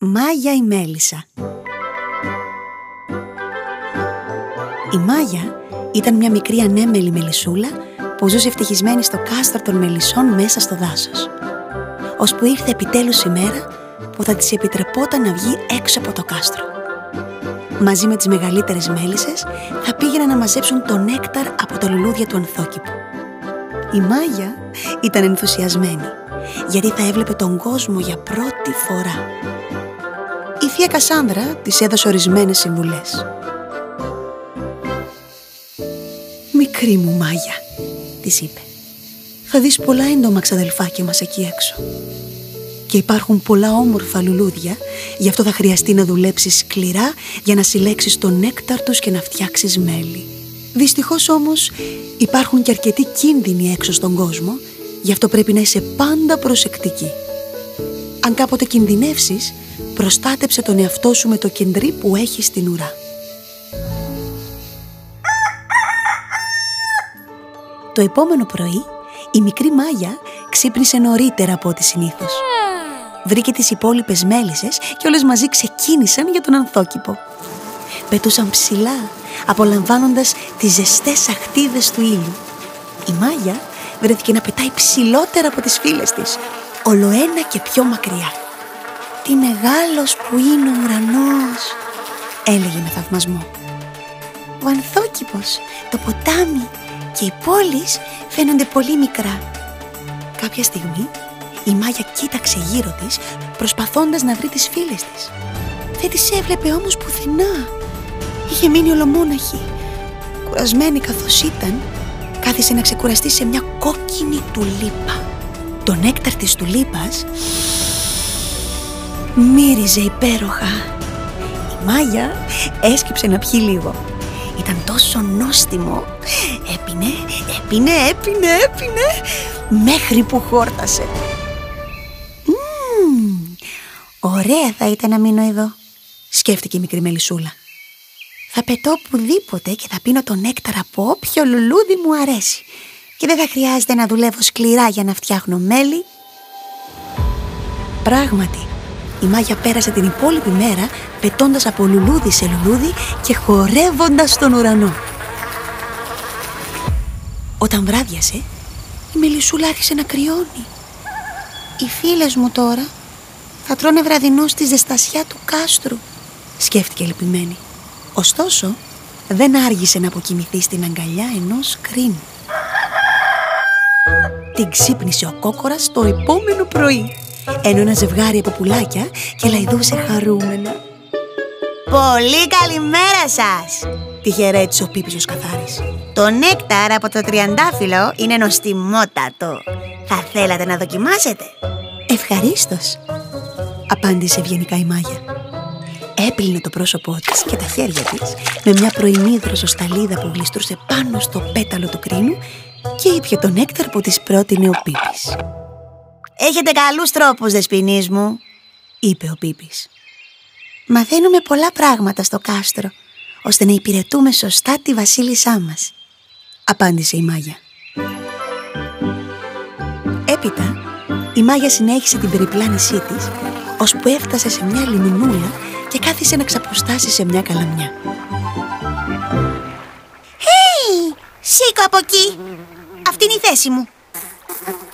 Μάγια η Μέλισσα Η Μάγια ήταν μια μικρή ανέμελη μελισσούλα που ζούσε ευτυχισμένη στο κάστρο των μελισσών μέσα στο δάσος. Ώσπου ήρθε επιτέλους η μέρα που θα της επιτρεπόταν να βγει έξω από το κάστρο. Μαζί με τις μεγαλύτερες μέλισσες θα πήγαιναν να μαζέψουν το νέκταρ από τα λουλούδια του ανθόκηπου. Η Μάγια ήταν ενθουσιασμένη γιατί θα έβλεπε τον κόσμο για πρώτη φορά. Η θεία Κασάνδρα της έδωσε ορισμένες συμβουλές. «Μικρή μου Μάγια», της είπε, «θα δεις πολλά έντομα ξαδελφάκια μας εκεί έξω. Και υπάρχουν πολλά όμορφα λουλούδια, γι' αυτό θα χρειαστεί να δουλέψεις σκληρά για να συλλέξεις το νέκταρ τους και να φτιάξεις μέλι. Δυστυχώς όμως υπάρχουν και αρκετοί κίνδυνοι έξω στον κόσμο, γι' αυτό πρέπει να είσαι πάντα προσεκτική. Αν κάποτε κινδυνεύσεις, προστάτεψε τον εαυτό σου με το κεντρί που έχει στην ουρά. Το επόμενο πρωί, η μικρή Μάγια ξύπνησε νωρίτερα από ό,τι συνήθως. Βρήκε τις υπόλοιπες μέλισσες και όλες μαζί ξεκίνησαν για τον ανθόκηπο. Πετούσαν ψηλά, απολαμβάνοντας τις ζεστές αχτίδες του ήλιου. Η Μάγια βρέθηκε να πετάει ψηλότερα από τις φίλες της, ολοένα και πιο μακριά. «Τι μεγάλος που είναι ο ουρανός», έλεγε με θαυμασμό. «Ο ανθόκηπος, το ποτάμι και οι πόλεις φαίνονται πολύ μικρά». Κάποια στιγμή η Μάγια κοίταξε γύρω της προσπαθώντας να βρει τις φίλες της. Δεν τις έβλεπε όμως πουθενά. Είχε μείνει ολομόναχη. Κουρασμένη καθώς ήταν, κάθισε να ξεκουραστεί σε μια κόκκινη τουλίπα. Το νέκταρ της τουλίπας μύριζε υπέροχα. Η Μάγια έσκυψε να πιει λίγο. Ήταν τόσο νόστιμο. Έπινε, έπινε, έπινε, έπινε, μέχρι που χόρτασε. Μμμ, ωραία θα ήταν να μείνω εδώ, σκέφτηκε η μικρή μελισσούλα. Θα πετώ οπουδήποτε και θα πίνω τον νέκταρ από όποιο λουλούδι μου αρέσει. Και δεν θα χρειάζεται να δουλεύω σκληρά για να φτιάχνω μέλι. Πράγματι, η Μάγια πέρασε την υπόλοιπη μέρα πετώντας από λουλούδι σε λουλούδι και χορεύοντας τον ουρανό. Όταν βράδιασε, η μελισσούλα άρχισε να κρυώνει. Οι φίλες μου τώρα θα τρώνε βραδινό στη ζεστασιά του κάστρου, σκέφτηκε λυπημένη. Ωστόσο, δεν άργησε να αποκοιμηθεί στην αγκαλιά ενός κρίνου. Την ξύπνησε ο κόκορας το επόμενο πρωί, ενώ ένα ζευγάρι από πουλάκια και λαϊδούσε χαρούμενα. «Πολύ καλημέρα σας!» Τη χαιρέτησε ο Πίπης ο Σκαθάρης. Το νέκταρ από το τριαντάφυλλο είναι νοστιμότατο. Θα θέλατε να δοκιμάσετε; Ευχαρίστως, απάντησε ευγενικά η Μάγια. Έπλυνε το πρόσωπό της και τα χέρια της με μια πρωινή δροσοσταλίδα που γλιστρούσε πάνω στο πέταλο του κρίνου και ήπια τον νέκταρ που της πρότεινε ο Πίπης. «Έχετε καλούς τρόπους, δεσποινής μου», είπε ο Πίπης. «Μαθαίνουμε πολλά πράγματα στο κάστρο, ώστε να υπηρετούμε σωστά τη βασίλισσά μας», απάντησε η Μάγια. Έπειτα, η Μάγια συνέχισε την περιπλάνησή της, ώσπου έφτασε σε μια λιμινούλα και κάθισε να ξαποστάσει σε μια καλαμιά. «Hey! Σήκω από εκεί! Αυτή είναι η θέση μου!»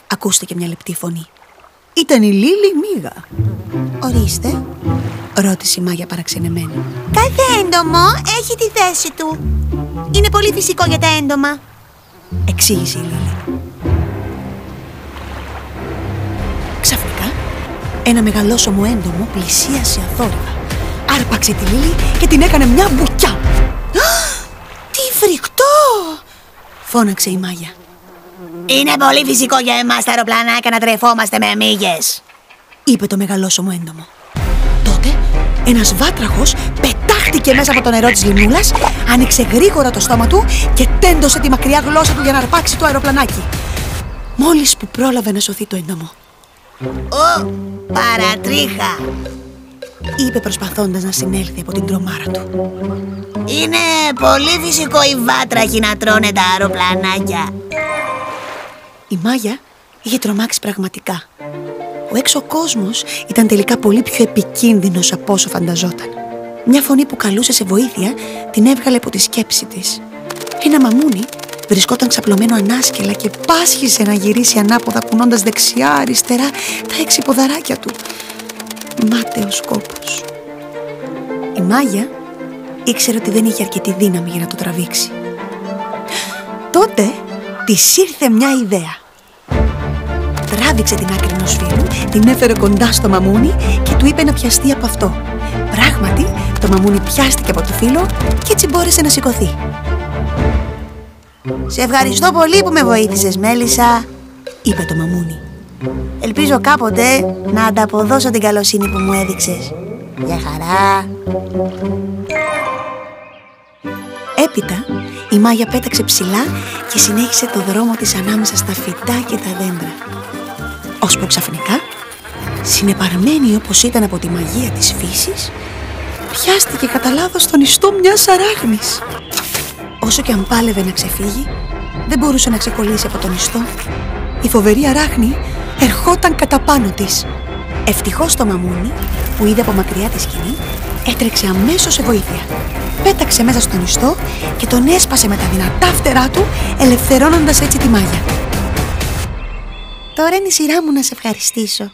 Ακούστηκε μια λεπτή φωνή. Ήταν η Λίλη Μίγα. «Ορίστε», ρώτησε η Μάγια παραξενεμένη. «Κάθε έντομο έχει τη θέση του. Είναι πολύ φυσικό για τα έντομα», εξήγησε η Λίλη. Ξαφνικά, ένα μεγαλόσωμο έντομο πλησίασε αθόρυβα. Άρπαξε τη Λίλη και την έκανε μια μπουκιά. «Τι φρικτό!» φώναξε η Μάγια. «Είναι πολύ φυσικό για εμάς τα αεροπλανάκια να τρεφόμαστε με μύγες», είπε το μεγαλόσωμο έντομο. Τότε ένας βάτραχος πετάχτηκε μέσα από το νερό της λιμνούλας, άνοιξε γρήγορα το στόμα του και τέντωσε τη μακριά γλώσσα του για να αρπάξει το αεροπλανάκι. Μόλις που πρόλαβε να σωθεί το έντομο. «Ω, παρατρίχα», είπε προσπαθώντας να συνέλθει από την τρομάρα του. «Είναι πολύ φυσικό οι βάτραχοι να τρώνε τα αεροπλανάκια». Η Μάγια είχε τρομάξει πραγματικά. Ο έξω κόσμος ήταν τελικά πολύ πιο επικίνδυνος από όσο φανταζόταν. Μια φωνή που καλούσε σε βοήθεια την έβγαλε από τη σκέψη της. Ένα μαμούνι βρισκόταν ξαπλωμένο ανάσκελα και πάσχισε να γυρίσει ανάποδα κουνώντας δεξιά-αριστερά τα έξι ποδαράκια του. Μάταιος κόπος. Η Μάγια ήξερε ότι δεν είχε αρκετή δύναμη για να το τραβήξει. Τότε της ήρθε μια ιδέα. Τράβηξε την άκρη ενός φίλου, την έφερε κοντά στο μαμούνι και του είπε να πιαστεί από αυτό. Πράγματι, το μαμούνι πιάστηκε από το φίλο και έτσι μπόρεσε να σηκωθεί. «Σε ευχαριστώ πολύ που με βοήθησες, Μέλισσα», είπε το μαμούνι. «Ελπίζω κάποτε να ανταποδώσω την καλοσύνη που μου έδειξες. Για χαρά». Έπειτα η Μάγια πέταξε ψηλά και συνέχισε το δρόμο της ανάμεσα στα φυτά και τα δέντρα. Ώσπου ξαφνικά, συνεπαρμένη όπως ήταν από τη μαγεία της φύσης, πιάστηκε κατά λάθος στον ιστό μιας αράχνης. Όσο και αν πάλευε να ξεφύγει, δεν μπορούσε να ξεκολλήσει από τον ιστό. Η φοβερή αράχνη ερχόταν κατά πάνω της. Ευτυχώς το μαμούνι, που είδε από μακριά τη σκηνή, έτρεξε αμέσως σε βοήθεια. Πέταξε μέσα στον ιστό και τον έσπασε με τα δυνατά φτερά του, ελευθερώνοντας έτσι τη μάγια. «Τώρα είναι η σειρά μου να σε ευχαριστήσω»,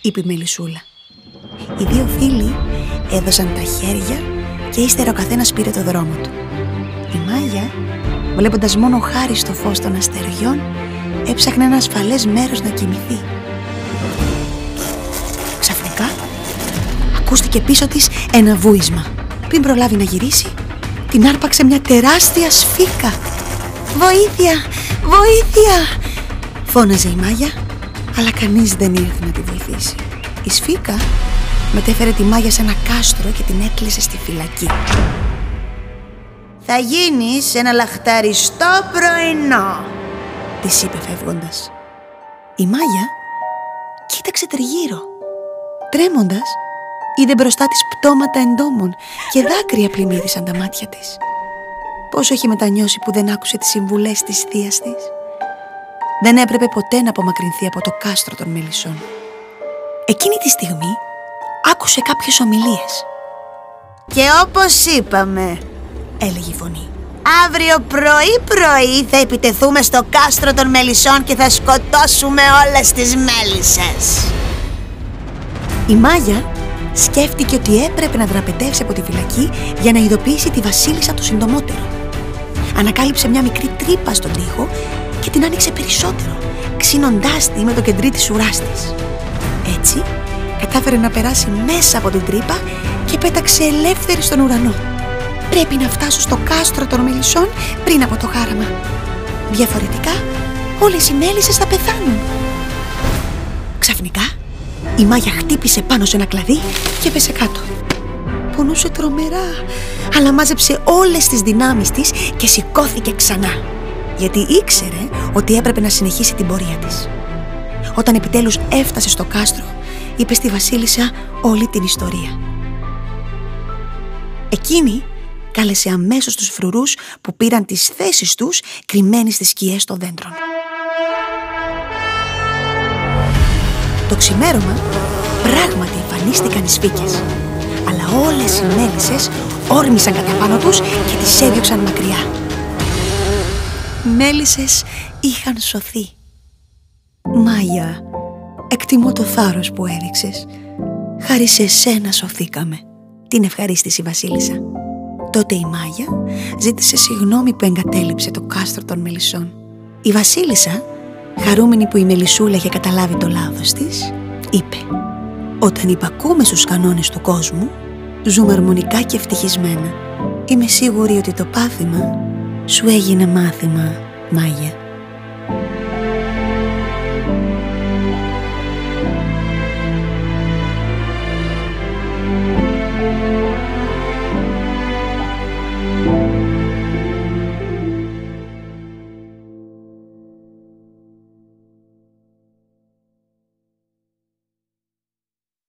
είπε η Μελισούλα. Οι δύο φίλοι έδωσαν τα χέρια και ύστερα ο καθένας πήρε το δρόμο του. Η Μάγια, βλέποντας μόνο χάρη στο φως των αστεριών, έψαχνε ένα ασφαλές μέρος να κοιμηθεί. Ξαφνικά, ακούστηκε πίσω της ένα βούισμα. Πριν προλάβει να γυρίσει, την άρπαξε μια τεράστια σφίκα. «Βοήθεια! Βοήθεια!» Φώναζε η Μάγια, αλλά κανείς δεν ήρθε να τη βοηθήσει. Η σφίκα μετέφερε τη Μάγια σε ένα κάστρο και την έκλεισε στη φυλακή. «Θα γίνεις ένα λαχταριστό πρωινό», της είπε φεύγοντας. Η Μάγια κοίταξε τριγύρω. Τρέμοντας, είδε μπροστά της πτώματα εντόμων και δάκρυα πλημμύρισαν τα μάτια της. Πόσο έχει μετανιώσει που δεν άκουσε τις συμβουλές της θείας της; Δεν έπρεπε ποτέ να απομακρυνθεί από το κάστρο των μελισσών. Εκείνη τη στιγμή άκουσε κάποιες ομιλίες. «Και όπως είπαμε», έλεγε η φωνή, «αύριο πρωί-πρωί θα επιτεθούμε στο κάστρο των μελισσών και θα σκοτώσουμε όλες τις μέλισσες». Η Μάγια σκέφτηκε ότι έπρεπε να δραπετεύσει από τη φυλακή για να ειδοποιήσει τη βασίλισσα το συντομότερο. Ανακάλυψε μια μικρή τρύπα στον τοίχο και την άνοιξε περισσότερο, ξύνοντάς τη με το κεντρί της ουράς της. Έτσι, κατάφερε να περάσει μέσα από την τρύπα και πέταξε ελεύθερη στον ουρανό. Πρέπει να φτάσω στο κάστρο των μελισσών πριν από το χάραμα. Διαφορετικά, όλες οι μέλισσες θα πεθάνουν. Ξαφνικά, η Μάγια χτύπησε πάνω σε ένα κλαδί και πέσε κάτω. Πονούσε τρομερά, αλλά μάζεψε όλες τις δυνάμεις της και σηκώθηκε ξανά γιατί ήξερε ότι έπρεπε να συνεχίσει την πορεία της. Όταν επιτέλους έφτασε στο κάστρο, είπε στη βασίλισσα όλη την ιστορία. Εκείνη κάλεσε αμέσως τους φρουρούς που πήραν τις θέσεις τους κρυμμένοι στις σκιές των δέντρων. Το ξημέρωμα πράγματι εμφανίστηκαν οι σφίκες αλλά όλες οι μέλισσες όρμησαν κατά πάνω τους και τις έδιωξαν μακριά μέλισσες είχαν σωθεί. Μάγια, εκτιμώ το θάρρος που έδειξες. Χάρη σε σένα σωθήκαμε. Την ευχαρίστηση η βασίλισσα. Τότε η Μάγια ζήτησε συγγνώμη που εγκατέλειψε το κάστρο των μελισσών. Η βασίλισσα, χαρούμενη που η μελισσούλα είχε καταλάβει το λάθος της, είπε «Όταν υπακούμε στους κανόνες του κόσμου, ζούμε αρμονικά και ευτυχισμένα. Είμαι σίγουρη ότι το πάθημα σου έγινε μάθημα, Μάγια.